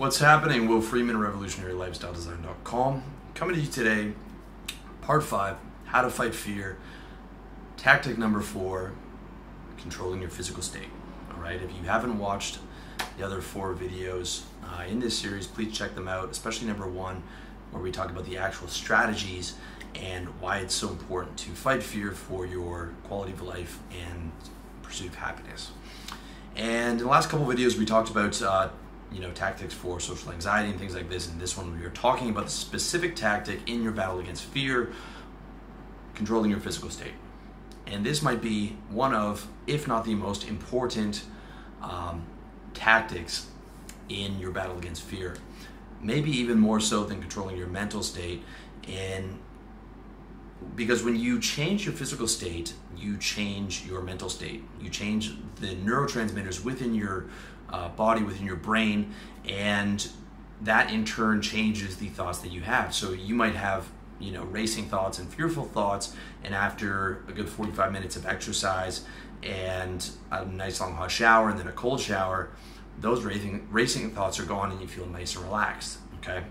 What's happening? Will Freeman, RevolutionaryLifestyleDesign.com. Coming to you today, part five how to fight fear. Tactic number four controlling your physical state. All right, if you haven't watched the other four videos uh, in this series, please check them out, especially number one, where we talk about the actual strategies and why it's so important to fight fear for your quality of life and pursuit of happiness. And in the last couple videos, we talked about uh, you know tactics for social anxiety and things like this. In this one, we are talking about the specific tactic in your battle against fear, controlling your physical state. And this might be one of, if not the most important um, tactics in your battle against fear. Maybe even more so than controlling your mental state. And because when you change your physical state, you change your mental state. You change the neurotransmitters within your uh, body, within your brain, and that in turn changes the thoughts that you have. So you might have, you know, racing thoughts and fearful thoughts, and after a good 45 minutes of exercise and a nice long hot shower and then a cold shower, those racing racing thoughts are gone and you feel nice and relaxed. Okay,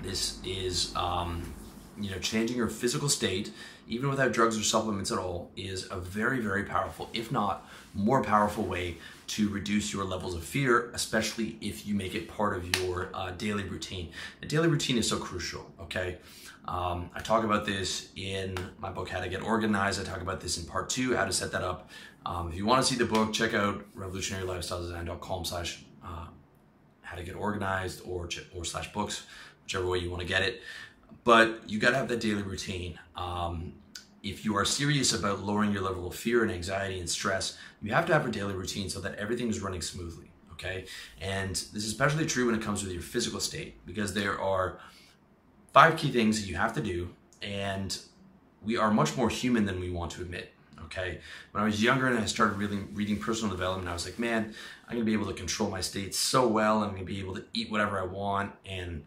this is um, you know, changing your physical state, even without drugs or supplements at all, is a very, very powerful, if not more powerful way to reduce your levels of fear, especially if you make it part of your uh, daily routine. The daily routine is so crucial, okay? Um, I talk about this in my book, How to Get Organized. I talk about this in part two, how to set that up. Um, if you want to see the book, check out revolutionarylifestyledesign.com slash uh, how to get organized or, or slash books, whichever way you want to get it but you got to have that daily routine. Um, if you are serious about lowering your level of fear and anxiety and stress, you have to have a daily routine so that everything is running smoothly. Okay. And this is especially true when it comes with your physical state because there are five key things that you have to do. And we are much more human than we want to admit. Okay. When I was younger and I started really reading personal development, I was like, man, I'm going to be able to control my state so well. I'm going to be able to eat whatever I want. And,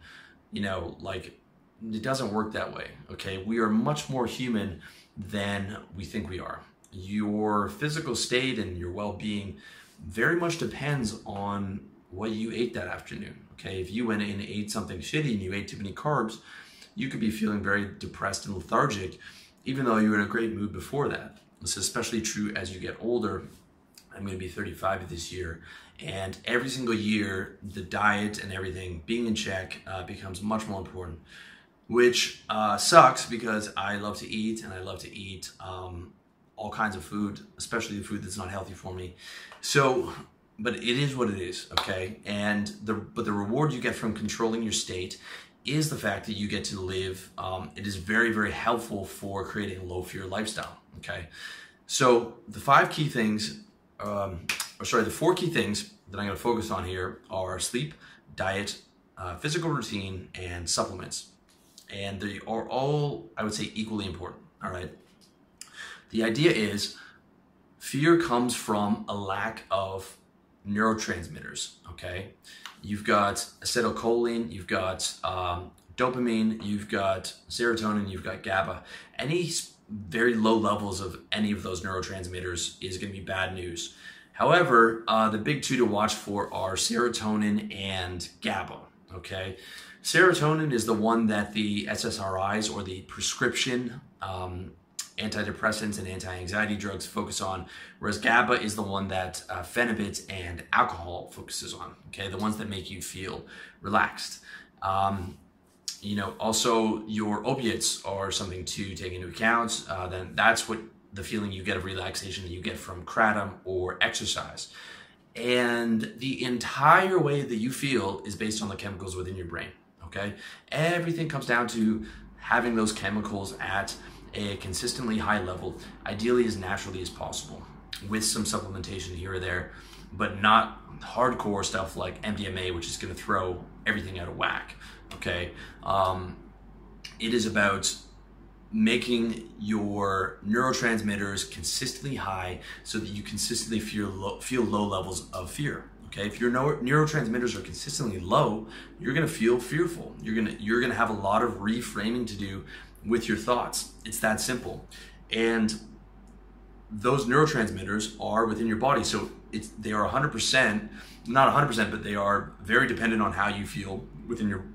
you know, like it doesn't work that way, okay? We are much more human than we think we are. Your physical state and your well being very much depends on what you ate that afternoon, okay? If you went in and ate something shitty and you ate too many carbs, you could be feeling very depressed and lethargic, even though you were in a great mood before that. This is especially true as you get older. I'm going to be 35 this year, and every single year, the diet and everything being in check uh, becomes much more important which uh, sucks because I love to eat and I love to eat um, all kinds of food, especially the food that's not healthy for me. So, but it is what it is, okay? And the but the reward you get from controlling your state is the fact that you get to live. Um, it is very very helpful for creating a low fear lifestyle, okay? So the five key things, um, or sorry, the four key things that I'm going to focus on here are sleep, diet, uh, physical routine, and supplements and they are all, I would say, equally important. All right. The idea is fear comes from a lack of neurotransmitters. Okay. You've got acetylcholine, you've got um, dopamine, you've got serotonin, you've got GABA. Any very low levels of any of those neurotransmitters is going to be bad news. However, uh, the big two to watch for are serotonin and GABA. Okay, Serotonin is the one that the SSRIs or the prescription um, antidepressants and anti-anxiety drugs focus on, whereas GABA is the one that uh, Phenibut and alcohol focuses on. Okay, the ones that make you feel relaxed. Um, you know, also your opiates are something to take into account. Uh, then that's what the feeling you get of relaxation that you get from kratom or exercise. And the entire way that you feel is based on the chemicals within your brain okay? Everything comes down to having those chemicals at a consistently high level, ideally as naturally as possible, with some supplementation here or there, but not hardcore stuff like MDMA, which is gonna throw everything out of whack, okay? Um, it is about making your neurotransmitters consistently high so that you consistently feel low, feel low levels of fear. Okay, if your neurotransmitters are consistently low, you're gonna feel fearful. You're gonna you're gonna have a lot of reframing to do with your thoughts. It's that simple, and those neurotransmitters are within your body, so it's they are 100% not 100%, but they are very dependent on how you feel within your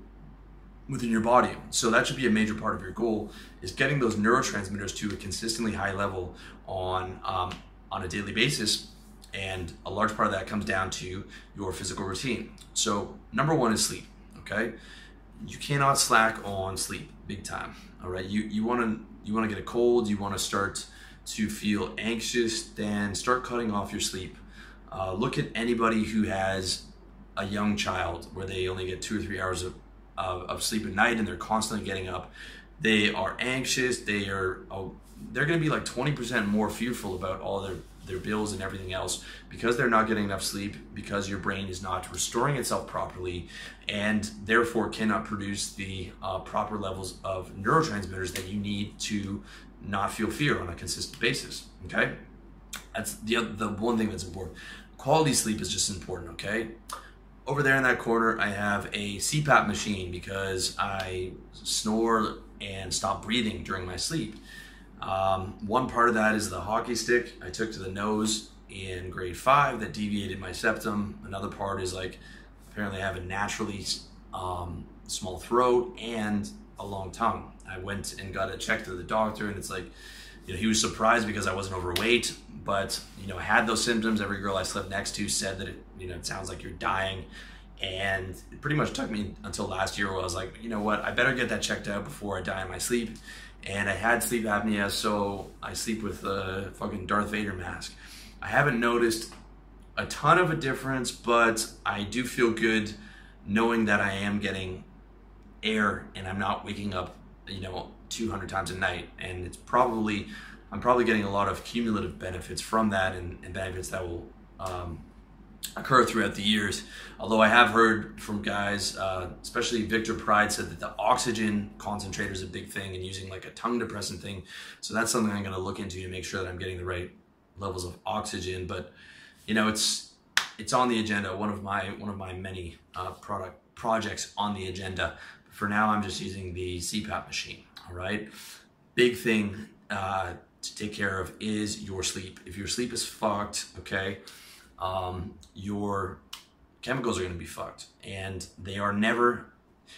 within your body. So that should be a major part of your goal is getting those neurotransmitters to a consistently high level on um, on a daily basis. And a large part of that comes down to your physical routine. So number one is sleep. Okay, you cannot slack on sleep big time. All right, you you want to you want to get a cold. You want to start to feel anxious. Then start cutting off your sleep. Uh, look at anybody who has a young child where they only get two or three hours of of, of sleep at night and they're constantly getting up. They are anxious. They are oh, they're to be like 20% more fearful about all their their bills and everything else because they're not getting enough sleep because your brain is not restoring itself properly and therefore cannot produce the uh, proper levels of neurotransmitters that you need to not feel fear on a consistent basis okay? That's the the one thing that's important. Quality sleep is just important okay? Over there in that corner, I have a CPAP machine because I snore and stop breathing during my sleep. Um, one part of that is the hockey stick I took to the nose in grade five that deviated my septum. Another part is like apparently I have a naturally um, small throat and a long tongue. I went and got it checked to the doctor, and it's like, you know, he was surprised because I wasn't overweight, but you know, I had those symptoms. Every girl I slept next to said that it, you know, it sounds like you're dying. And it pretty much took me until last year where I was like, you know what, I better get that checked out before I die in my sleep. And I had sleep apnea, so I sleep with a fucking Darth Vader mask. I haven't noticed a ton of a difference, but I do feel good knowing that I am getting air and I'm not waking up, you know, 200 times a night. And it's probably, I'm probably getting a lot of cumulative benefits from that and, and benefits that will um, occur throughout the years. Although I have heard from guys, uh, especially Victor Pride said that the oxygen concentrator is a big thing and using like a tongue depressant thing. So that's something I'm going to look into to make sure that I'm getting the right levels of oxygen. But you know, it's it's on the agenda. One of my one of my many uh, product projects on the agenda. But For now, I'm just using the CPAP machine. All right, big thing uh, to take care of is your sleep. If your sleep is fucked, okay um, your chemicals are going to be fucked. And they are never,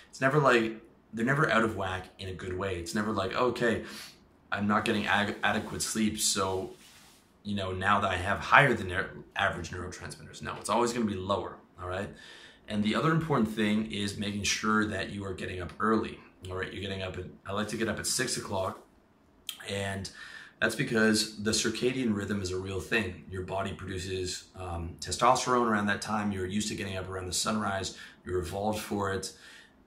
it's never like, they're never out of whack in a good way. It's never like, okay, I'm not getting ag- adequate sleep, so, you know, now that I have higher than average neurotransmitters. No, it's always going to be lower, all right? And the other important thing is making sure that you are getting up early, all right? You're getting up at, I like to get up at six o'clock, and that's because the circadian rhythm is a real thing. Your body produces um, testosterone around that time. You're used to getting up around the sunrise. You're evolved for it.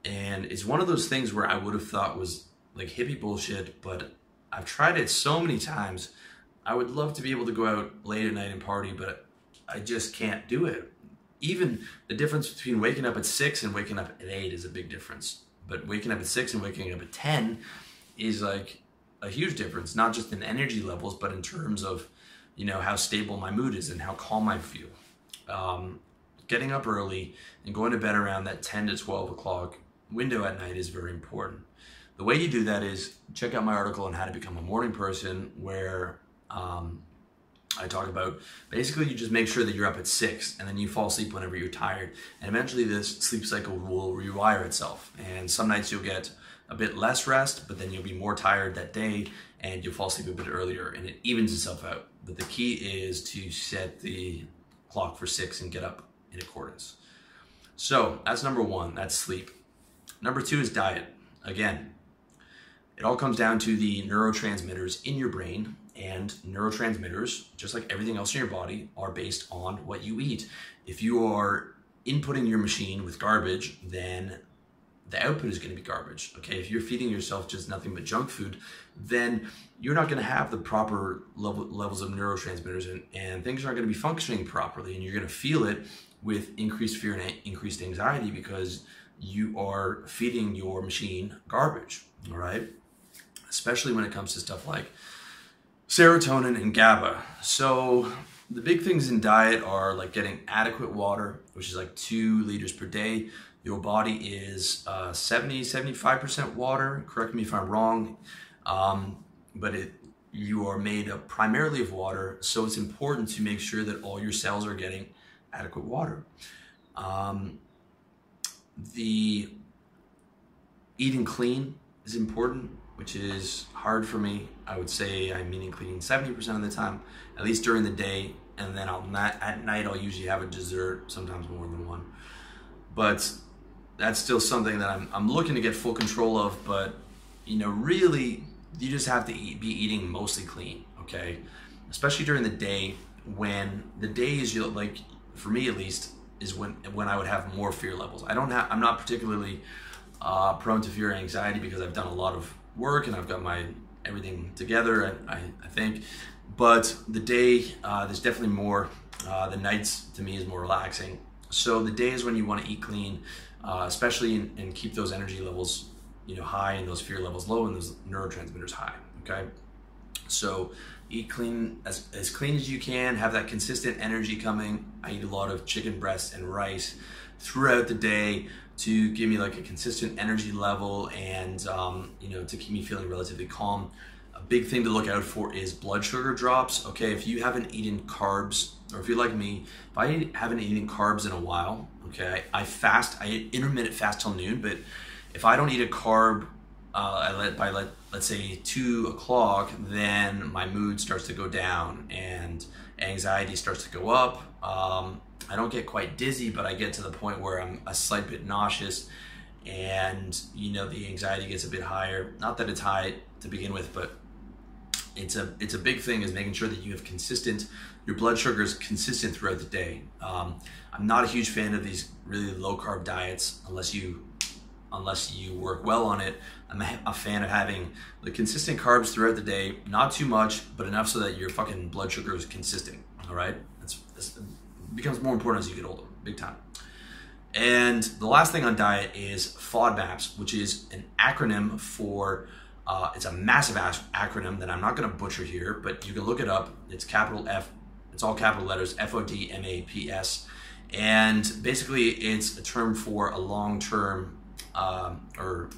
And it's one of those things where I would have thought was like hippie bullshit, but I've tried it so many times. I would love to be able to go out late at night and party, but I just can't do it. Even the difference between waking up at six and waking up at eight is a big difference. But waking up at six and waking up at 10 is like a huge difference, not just in energy levels, but in terms of, you know, how stable my mood is and how calm I feel. Um, getting up early and going to bed around that 10 to 12 o'clock window at night is very important. The way you do that is check out my article on how to become a morning person, where um, I talk about basically you just make sure that you're up at six and then you fall asleep whenever you're tired. And eventually this sleep cycle will rewire itself. And some nights you'll get a bit less rest, but then you'll be more tired that day and you'll fall asleep a bit earlier and it evens itself out. But the key is to set the clock for six and get up in accordance. So that's number one, that's sleep. Number two is diet. Again, it all comes down to the neurotransmitters in your brain and neurotransmitters, just like everything else in your body, are based on what you eat. If you are inputting your machine with garbage, then the output is going to be garbage. Okay, if you're feeding yourself just nothing but junk food, then you're not going to have the proper level, levels of neurotransmitters and, and things aren't going to be functioning properly. And you're going to feel it with increased fear and increased anxiety because you are feeding your machine garbage. All right, especially when it comes to stuff like serotonin and GABA. So the big things in diet are like getting adequate water, which is like two liters per day. Your body is uh, 70, 75% water. Correct me if I'm wrong. Um, but it, you are made up primarily of water. So it's important to make sure that all your cells are getting adequate water. Um, the eating clean is important, which is hard for me. I would say I'm eating clean 70% of the time, at least during the day. And then I'll not, at night, I'll usually have a dessert, sometimes more than one. But that's still something that I'm, I'm looking to get full control of. But, you know, really, you just have to eat, be eating mostly clean, okay? Especially during the day when the days you like, for me at least, is when when I would have more fear levels. I don't have. I'm not particularly uh, prone to fear and anxiety because I've done a lot of work and I've got my everything together. I, I, I think, but the day uh, there's definitely more. Uh, the nights to me is more relaxing. So the days when you want to eat clean, uh, especially in, and keep those energy levels, you know, high and those fear levels low and those neurotransmitters high. Okay, so eat clean as, as clean as you can have that consistent energy coming. I eat a lot of chicken breast and rice throughout the day to give me like a consistent energy level and um, you know to keep me feeling relatively calm. A big thing to look out for is blood sugar drops okay? If you haven't eaten carbs or if you're like me if i haven't eaten carbs in a while okay i fast i intermittent fast till noon but if i don't eat a carb uh, I let by let let's say two o'clock, then my mood starts to go down and anxiety starts to go up. Um, I don't get quite dizzy, but I get to the point where I'm a slight bit nauseous, and you know the anxiety gets a bit higher. Not that it's high to begin with, but it's a it's a big thing is making sure that you have consistent your blood sugar is consistent throughout the day. Um, I'm not a huge fan of these really low carb diets unless you unless you work well on it. I'm a fan of having the consistent carbs throughout the day, not too much, but enough so that your fucking blood sugar is consistent. All right, that's, it becomes more important as you get older, big time. And the last thing on diet is FODMAPs, which is an acronym for. Uh, it's a massive acronym that I'm not going to butcher here, but you can look it up. It's capital F. It's all capital letters. F O D M A P S. And basically, it's a term for a long-term um, or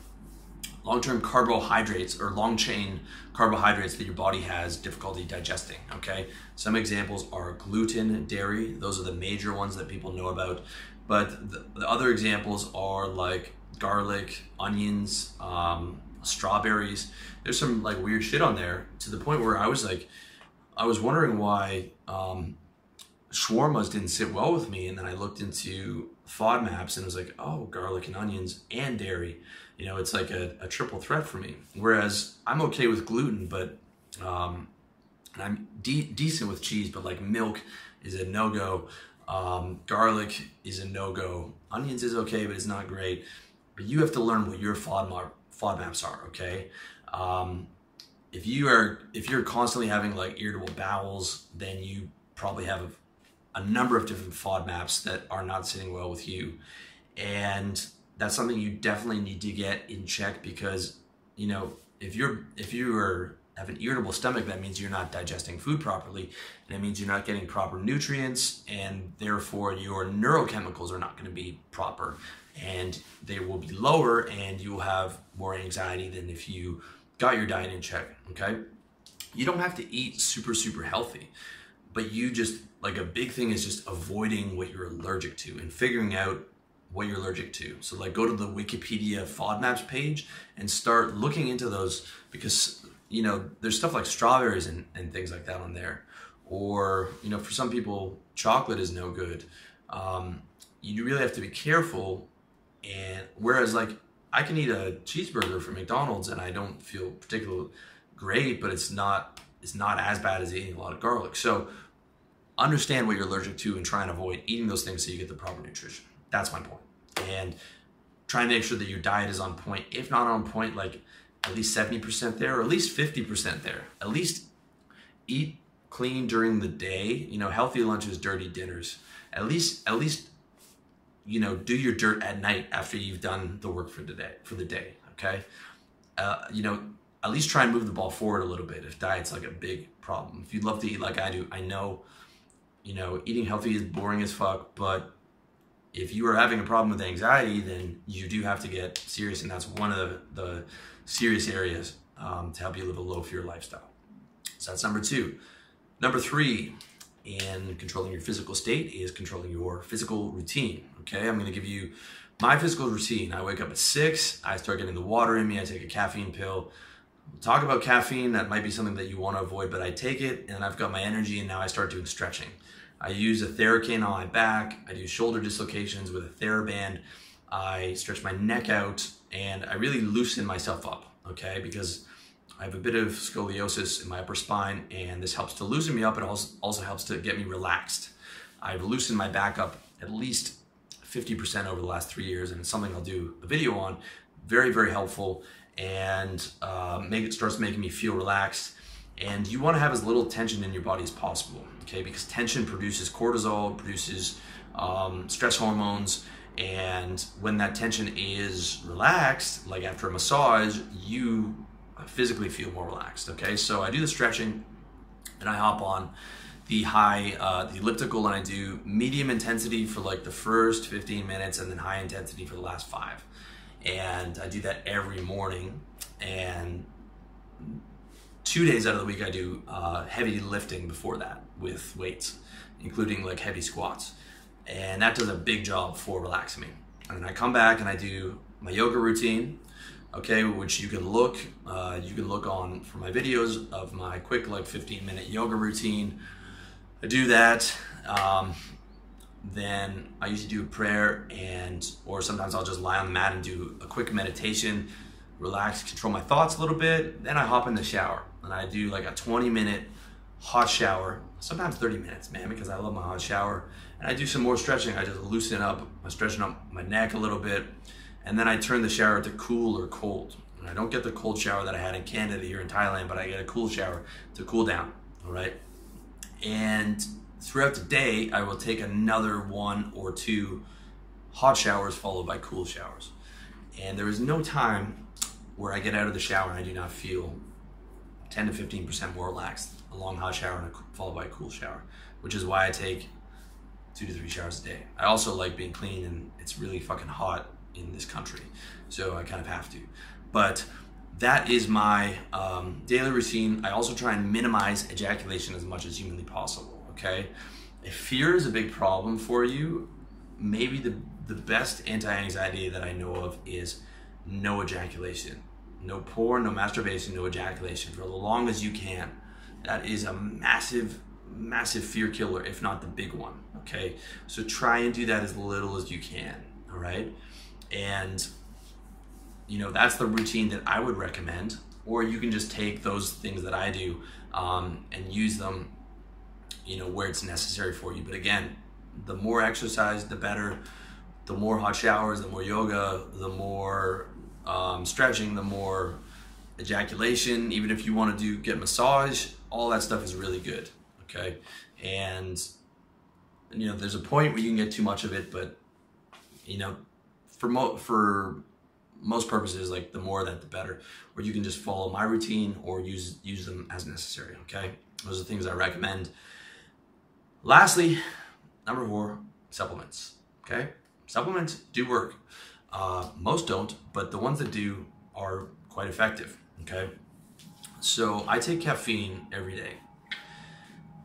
long-term carbohydrates or long-chain carbohydrates that your body has difficulty digesting okay some examples are gluten dairy those are the major ones that people know about but the, the other examples are like garlic onions um, strawberries there's some like weird shit on there to the point where i was like i was wondering why um, shawarmas didn't sit well with me and then i looked into FODMAPs and was like, oh, garlic and onions and dairy. You know, it's like a, a triple threat for me. Whereas I'm okay with gluten, but um, and I'm de- decent with cheese, but like milk is a no go. Um, garlic is a no go. Onions is okay, but it's not great. But you have to learn what your FODMAP, FODMAPs are, okay? Um, if you are if you're constantly having like irritable bowels, then you probably have a a number of different FODMAPs that are not sitting well with you. And that's something you definitely need to get in check because, you know, if you're if you are have an irritable stomach, that means you're not digesting food properly, and it means you're not getting proper nutrients, and therefore your neurochemicals are not going to be proper, and they will be lower, and you will have more anxiety than if you got your diet in check. Okay, you don't have to eat super super healthy, but you just like a big thing is just avoiding what you're allergic to and figuring out what you're allergic to. So like go to the Wikipedia FODMAPs page and start looking into those because you know there's stuff like strawberries and, and things like that on there. Or you know for some people chocolate is no good. Um, you really have to be careful. And whereas like I can eat a cheeseburger from McDonald's and I don't feel particularly great, but it's not it's not as bad as eating a lot of garlic. So understand what you're allergic to and try and avoid eating those things so you get the proper nutrition. That's my point. And try and make sure that your diet is on point. If not on point, like at least 70% there or at least 50% there. At least eat clean during the day. You know, healthy lunches, dirty dinners. At least, at least, you know, do your dirt at night after you've done the work for the day. For the day, okay. Uh, you know, at least try and move the ball forward a little bit. If diet's like a big problem, if you'd love to eat like I do, I know you know, eating healthy is boring as fuck, but if you are having a problem with anxiety, then you do have to get serious, and that's one of the, the serious areas um, to help you live a low fear lifestyle. So that's number two. Number three in controlling your physical state is controlling your physical routine. Okay, I'm to give you my physical routine. I wake up at six. I start getting the water in me. I take a caffeine pill. We'll talk about caffeine. That might be something that you want to avoid, but I take it, and I've got my energy, and now I start doing stretching. I use a Theracane on my back. I do shoulder dislocations with a TheraBand. I stretch my neck out, and I really loosen myself up. Okay, because I have a bit of scoliosis in my upper spine, and this helps to loosen me up. It also, also helps to get me relaxed. I've loosened my back up at least 50% over the last three years, and it's something I'll do a video on. Very, very helpful, and uh, make it starts making me feel relaxed. And you want to have as little tension in your body as possible, okay? Because tension produces cortisol, produces um, stress hormones, and when that tension is relaxed, like after a massage, you physically feel more relaxed. Okay, so I do the stretching and I hop on the high, uh, the elliptical, and I do medium intensity for like the first 15 minutes and then high intensity for the last five. And I do that every morning. And two days out of the week, I do uh, heavy lifting before that with weights, including like heavy squats. And that does a big job for relaxing me. And then I come back and I do my yoga routine, okay, which you can look, uh, you can look on for my videos of my quick like 15 minute yoga routine. I do that. Um, then I usually do a prayer and, or sometimes I'll just lie on the mat and do a quick meditation, relax, control my thoughts a little bit. Then I hop in the shower and I do like a 20 minute hot shower, sometimes 30 minutes, man, because I love my hot shower. And I do some more stretching. I just loosen up, I stretching up my neck a little bit and then I turn the shower to cool or cold. And I don't get the cold shower that I had in Canada here in Thailand, but I get a cool shower to cool down, all right? And throughout the day, I will take another one or two hot showers followed by cool showers. And there is no time where I get out of the shower and I do not feel 10 to 15% more relaxed. A long hot shower and a, followed by a cool shower, which is why I take two to three showers a day. I also like being clean and it's really fucking hot in this country. So I kind of have to. But that is my um, daily routine. I also try and minimize ejaculation as much as humanly possible. Okay. If fear is a big problem for you, maybe the, the best anti anxiety that I know of is no ejaculation. No porn, no masturbation, no ejaculation for as long as you can. That is a massive, massive fear killer, if not the big one. Okay. So try and do that as little as you can. All right and you know that's the routine that i would recommend. Or you can just take those things that i do um, and use them you know where it's necessary for you. But again the more exercise the better. The more hot showers the more yoga the more um, stretching the more ejaculation. Even if you want to do get massage all that stuff is really good okay? And you know there's a point where you can get too much of it but you know for mo- for most purposes, like the more that the better. Or you can just follow my routine or use use them as necessary. Okay, those are the things I recommend. Lastly, number four, supplements. Okay, supplements do work. Uh, most don't, but the ones that do are quite effective. Okay, so I take caffeine every day.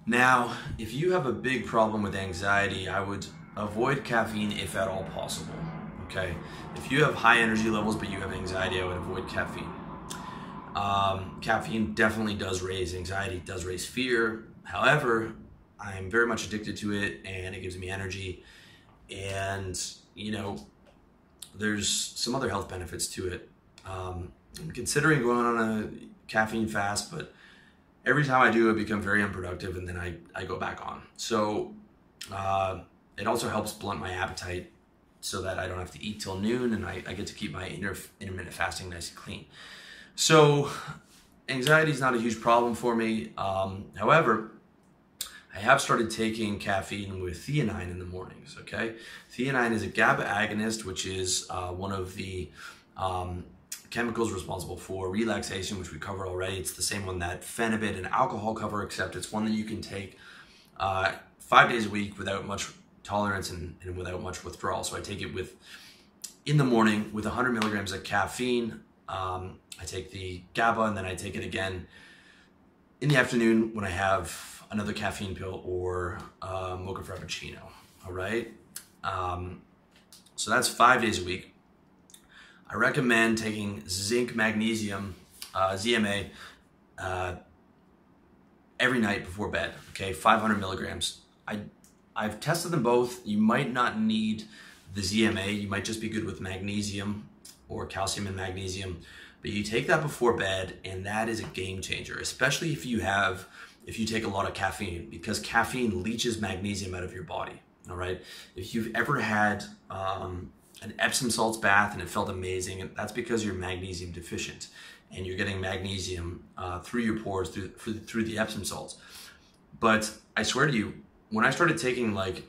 Now, if you have a big problem with anxiety, I would avoid caffeine if at all possible okay? If you have high energy levels but you have anxiety, I would avoid caffeine. Um, caffeine definitely does raise anxiety, does raise fear. However, I'm very much addicted to it and it gives me energy. And, you know, there's some other health benefits to it. Um, I'm considering going on a caffeine fast, but every time I do, I become very unproductive and then I, I go back on. So uh, it also helps blunt my appetite so that I don't have to eat till noon and I, I get to keep my inter- intermittent fasting nice and clean. So, anxiety is not a huge problem for me. Um, however, I have started taking caffeine with theanine in the mornings. Okay, theanine is a GABA agonist, which is uh, one of the um, chemicals responsible for relaxation, which we covered already. It's the same one that phenibut and alcohol cover, except it's one that you can take uh, five days a week without much tolerance and, and without much withdrawal. So I take it with in the morning with 100 milligrams of caffeine. Um, I take the GABA and then I take it again in the afternoon when I have another caffeine pill or uh, mocha frappuccino. All right. Um, so that's five days a week. I recommend taking zinc magnesium, uh, ZMA, uh, every night before bed. Okay, 500 milligrams. I I've tested them both. You might not need the ZMA. You might just be good with magnesium or calcium and magnesium. But you take that before bed, and that is a game changer, especially if you have if you take a lot of caffeine, because caffeine leaches magnesium out of your body. All right. If you've ever had um, an Epsom salts bath and it felt amazing, that's because you're magnesium deficient, and you're getting magnesium uh, through your pores through through the Epsom salts. But I swear to you, when I started taking like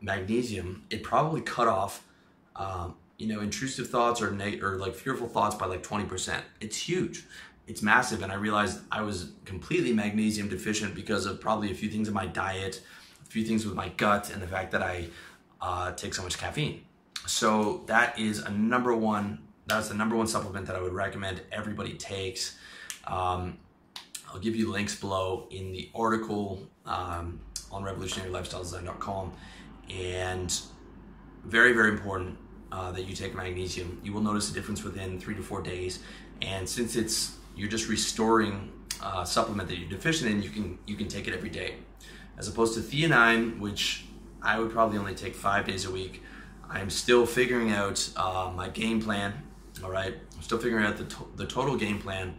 magnesium, it probably cut off, um, you know, intrusive thoughts or or like fearful thoughts by like 20%. It's huge. It's massive. And I realized I was completely magnesium deficient because of probably a few things in my diet, a few things with my gut, and the fact that I uh, take so much caffeine. So that is a number one, that's the number one supplement that I would recommend everybody takes. Um, I'll give you links below in the article um, on revolutionarylifestyledesign.com. And very, very important uh, that you take magnesium. You will notice a difference within three to four days. And since it's you're just restoring a supplement that you're deficient in, you can you can take it every day, as opposed to theanine, which I would probably only take five days a week. I'm still figuring out uh, my game plan. All right, I'm still figuring out the to- the total game plan,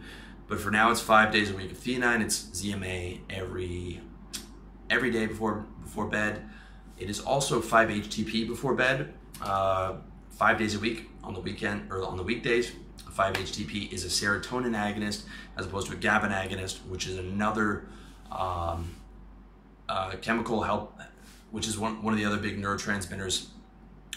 but for now it's five days a week of theanine. It's ZMA every every day before before bed. It is also 5-HTP before bed, uh, five days a week on the weekend or on the weekdays. 5-HTP is a serotonin agonist as opposed to a GABA agonist, which is another um, uh, chemical help, which is one, one of the other big neurotransmitters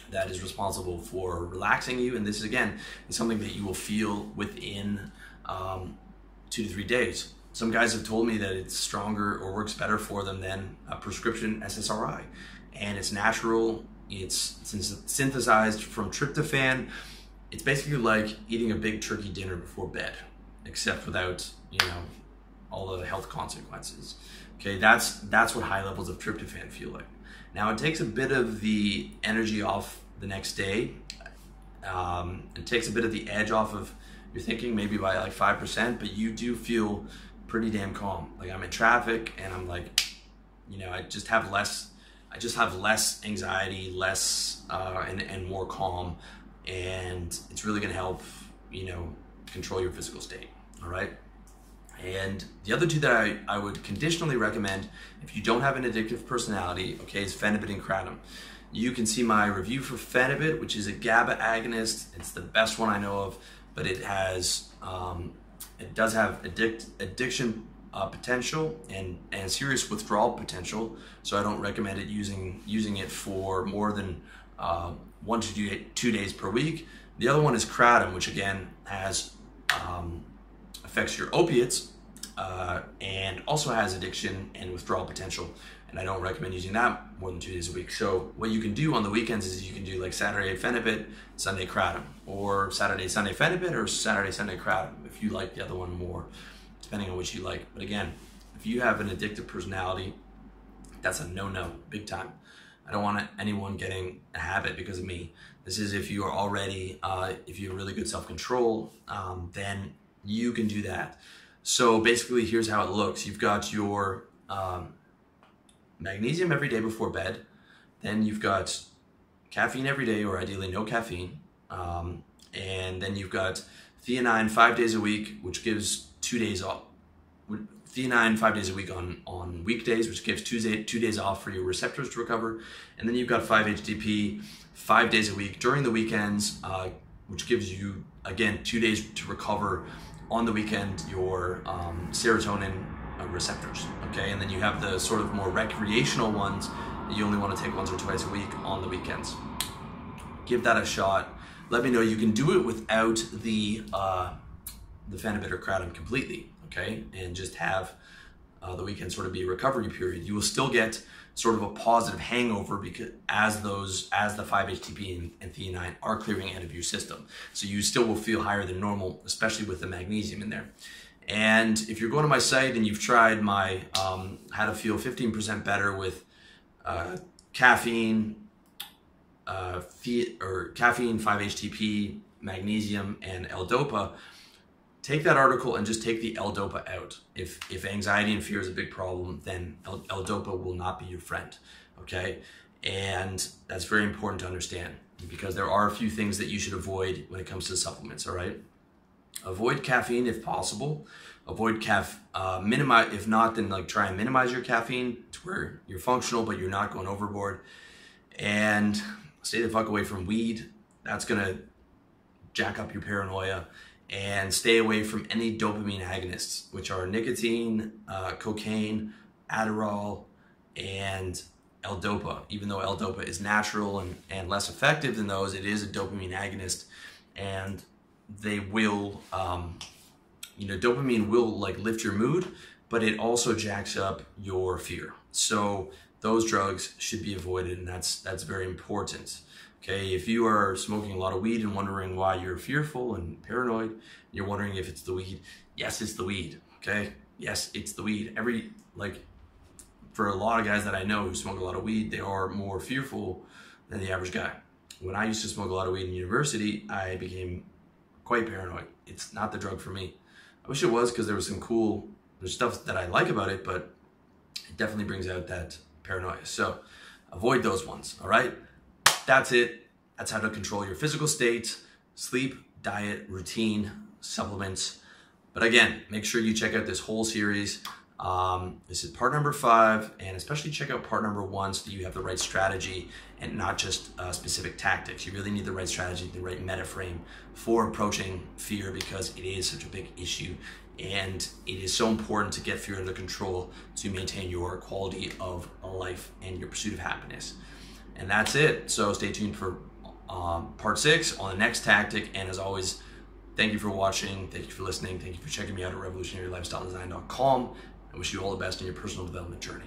that is responsible for relaxing you. And this is again is something that you will feel within um, two to three days. Some guys have told me that it's stronger or works better for them than a prescription SSRI. And it's natural, it's synthesized from tryptophan. It's basically like eating a big turkey dinner before bed, except without, you know, all the health consequences. Okay, that's that's what high levels of tryptophan feel like. Now it takes a bit of the energy off the next day. Um, it takes a bit of the edge off of your thinking, maybe by like five percent, but you do feel pretty damn calm. Like I'm in traffic and I'm like, you know, I just have less, I just have less anxiety, less, uh, and, and more calm. And it's really going to help, you know, control your physical state. All right. And the other two that I, I would conditionally recommend if you don't have an addictive personality, okay, is Phenibut and Kratom. You can see my review for Phenibut, which is a GABA agonist. It's the best one I know of, but it has um, it does have addict, addiction uh, potential and, and serious withdrawal potential. So I don't recommend it using using it for more than uh, one to two, two days per week. The other one is kratom, which again has um, affects your opiates uh, and also has addiction and withdrawal potential and I don't recommend using that more than two days a week. So what you can do on the weekends is you can do like Saturday Phenibut, Sunday Kratom, or Saturday Sunday Phenibut, or Saturday Sunday Kratom you like the other one more, depending on which you like. But again, if you have an addictive personality, that's a no-no, big time. I don't want anyone getting a habit because of me. This is if you are already, uh, if you have really good self-control, um, then you can do that. So basically, here's how it looks. You've got your um, magnesium every day before bed. Then you've got caffeine every day, or ideally no caffeine. Um, and then you've got theanine five days a week, which gives two days off. Theanine five days a week on, on weekdays, which gives Tuesday, two days off for your receptors to recover. And then you've got 5-HTP five days a week during the weekends, uh, which gives you, again, two days to recover on the weekend your um, serotonin uh, receptors. Okay, and then you have the sort of more recreational ones you only want to take once or twice a week on the weekends. Give that a shot. Let me know. You can do it without the uh, the or kratom completely. Okay, and just have uh, the weekend sort of be a recovery period. You will still get sort of a positive hangover because as those as the 5-HTP and, and theanine are clearing out of your system. So you still will feel higher than normal, especially with the magnesium in there. And if you're going to my site and you've tried my um, how to feel 15% better with uh, caffeine, uh, or caffeine, 5-HTP, magnesium, and L-DOPA, take that article and just take the L-DOPA out. If if anxiety and fear is a big problem, then L-DOPA will not be your friend. Okay, and that's very important to understand because there are a few things that you should avoid when it comes to supplements. All right, avoid caffeine if possible. Avoid caff. Uh, minimize if not, then like try and minimize your caffeine to where you're functional but you're not going overboard. And stay the fuck away from weed. That's gonna jack up your paranoia. And stay away from any dopamine agonists, which are nicotine, uh, cocaine, Adderall, and L-DOPA. Even though L-DOPA is natural and, and less effective than those, it is a dopamine agonist, and they will, um, you know, dopamine will like lift your mood, but it also jacks up your fear. So those drugs should be avoided, and that's that's very important. Okay, if you are smoking a lot of weed and wondering why you're fearful and paranoid, you're wondering if it's the weed. Yes, it's the weed. Okay, yes, it's the weed. Every like for a lot of guys that I know who smoke a lot of weed, they are more fearful than the average guy. When I used to smoke a lot of weed in university, I became quite paranoid. It's not the drug for me. I wish it was because there was some cool, there's stuff that I like about it, but it definitely brings out that paranoia. So avoid those ones, all right? That's it. That's how to control your physical state, sleep, diet, routine, supplements. But again, make sure you check out this whole series. Um, this is part number five, and especially check out part number one so that you have the right strategy and not just uh, specific tactics. You really need the right strategy, the right meta frame for approaching fear because it is such a big issue and it is so important to get fear under control to maintain your quality of life and your pursuit of happiness. And that's it. So stay tuned for um, part six on the next tactic. And as always, thank you for watching. Thank you for listening. Thank you for checking me out at revolutionarylifestyledesign.com. I wish you all the best in your personal development journey.